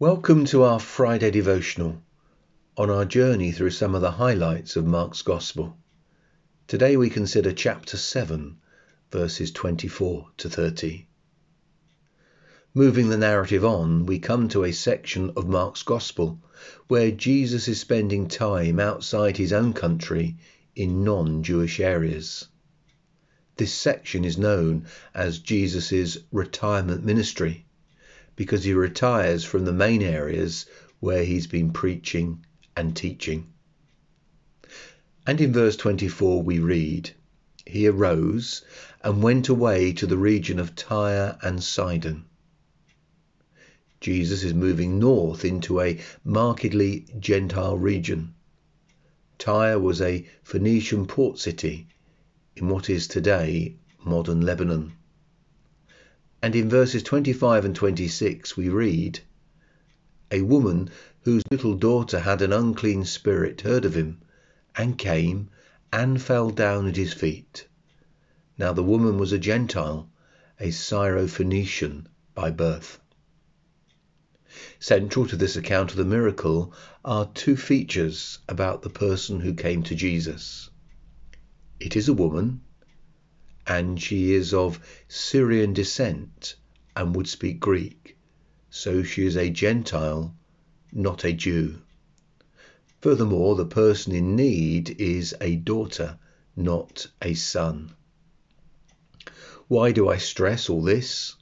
Welcome to our Friday devotional on our journey through some of the highlights of Mark's Gospel. Today we consider chapter 7, verses 24 to 30. Moving the narrative on, we come to a section of Mark's Gospel where Jesus is spending time outside his own country in non Jewish areas. This section is known as Jesus' retirement ministry because he retires from the main areas where he's been preaching and teaching. And in verse 24 we read, He arose and went away to the region of Tyre and Sidon. Jesus is moving north into a markedly Gentile region. Tyre was a Phoenician port city in what is today modern Lebanon. And in verses 25 and 26 we read, A woman whose little daughter had an unclean spirit heard of him, and came and fell down at his feet. Now the woman was a Gentile, a Syrophoenician by birth. Central to this account of the miracle are two features about the person who came to Jesus. It is a woman, and she is of Syrian descent and would speak Greek, so she is a Gentile, not a Jew. Furthermore, the person in need is a daughter, not a son. Why do I stress all this?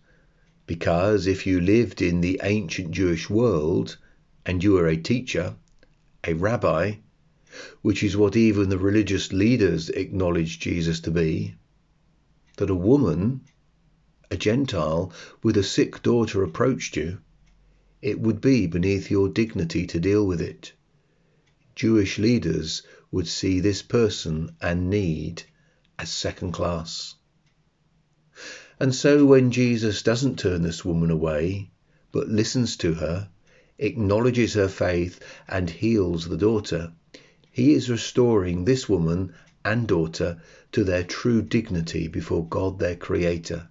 Because if you lived in the ancient Jewish world and you were a teacher, a rabbi, which is what even the religious leaders acknowledge Jesus to be, that a woman, a Gentile, with a sick daughter approached you, it would be beneath your dignity to deal with it. Jewish leaders would see this person and need as second class. And so when Jesus doesn't turn this woman away, but listens to her, acknowledges her faith, and heals the daughter, he is restoring this woman and daughter to their true dignity before God their Creator.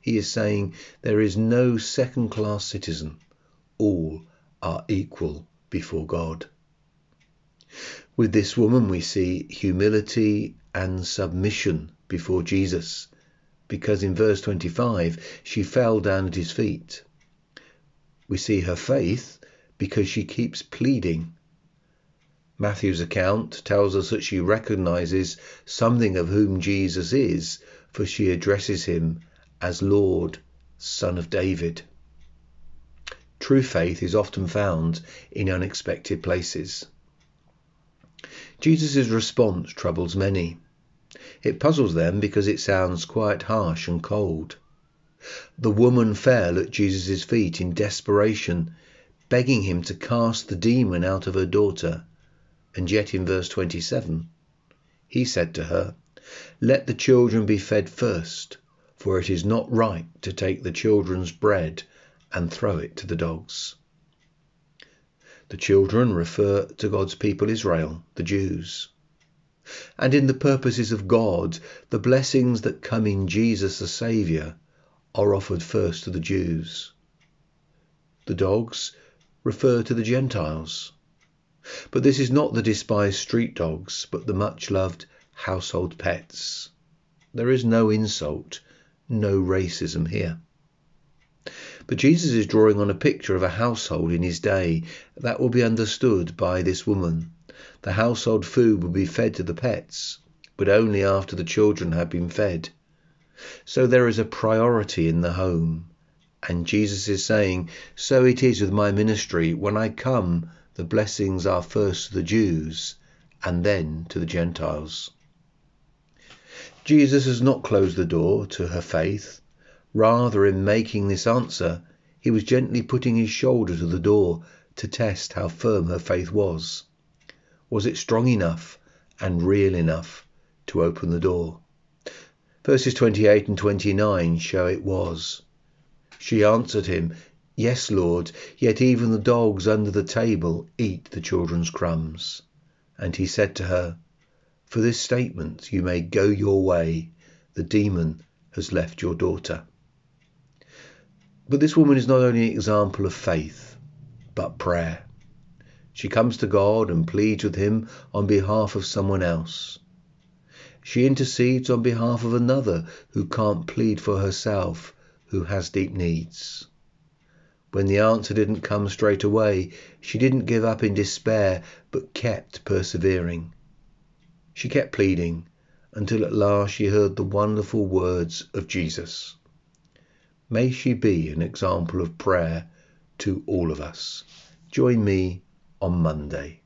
He is saying there is no second class citizen, all are equal before God. With this woman, we see humility and submission before Jesus, because in verse 25 she fell down at his feet. We see her faith because she keeps pleading Matthew's account tells us that she recognizes something of whom Jesus is, for she addresses him as Lord, Son of David. True faith is often found in unexpected places. Jesus' response troubles many. It puzzles them because it sounds quite harsh and cold. The woman fell at Jesus' feet in desperation, begging him to cast the demon out of her daughter and yet in verse 27, he said to her, Let the children be fed first, for it is not right to take the children's bread and throw it to the dogs. The children refer to God's people Israel, the Jews. And in the purposes of God, the blessings that come in Jesus the Saviour are offered first to the Jews. The dogs refer to the Gentiles. But this is not the despised street dogs, but the much loved household pets. There is no insult, no racism here. But Jesus is drawing on a picture of a household in his day that will be understood by this woman. The household food will be fed to the pets, but only after the children have been fed. So there is a priority in the home. And Jesus is saying, So it is with my ministry. When I come, the blessings are first to the Jews and then to the Gentiles. Jesus has not closed the door to her faith. Rather, in making this answer, he was gently putting his shoulder to the door to test how firm her faith was. Was it strong enough and real enough to open the door? Verses 28 and 29 show it was. She answered him, Yes, Lord, yet even the dogs under the table eat the children's crumbs. And he said to her, For this statement you may go your way. The demon has left your daughter. But this woman is not only an example of faith, but prayer. She comes to God and pleads with Him on behalf of someone else. She intercedes on behalf of another who can't plead for herself, who has deep needs. When the answer didn't come straight away, she didn't give up in despair, but kept persevering. She kept pleading until at last she heard the wonderful words of Jesus. May she be an example of prayer to all of us. Join me on Monday.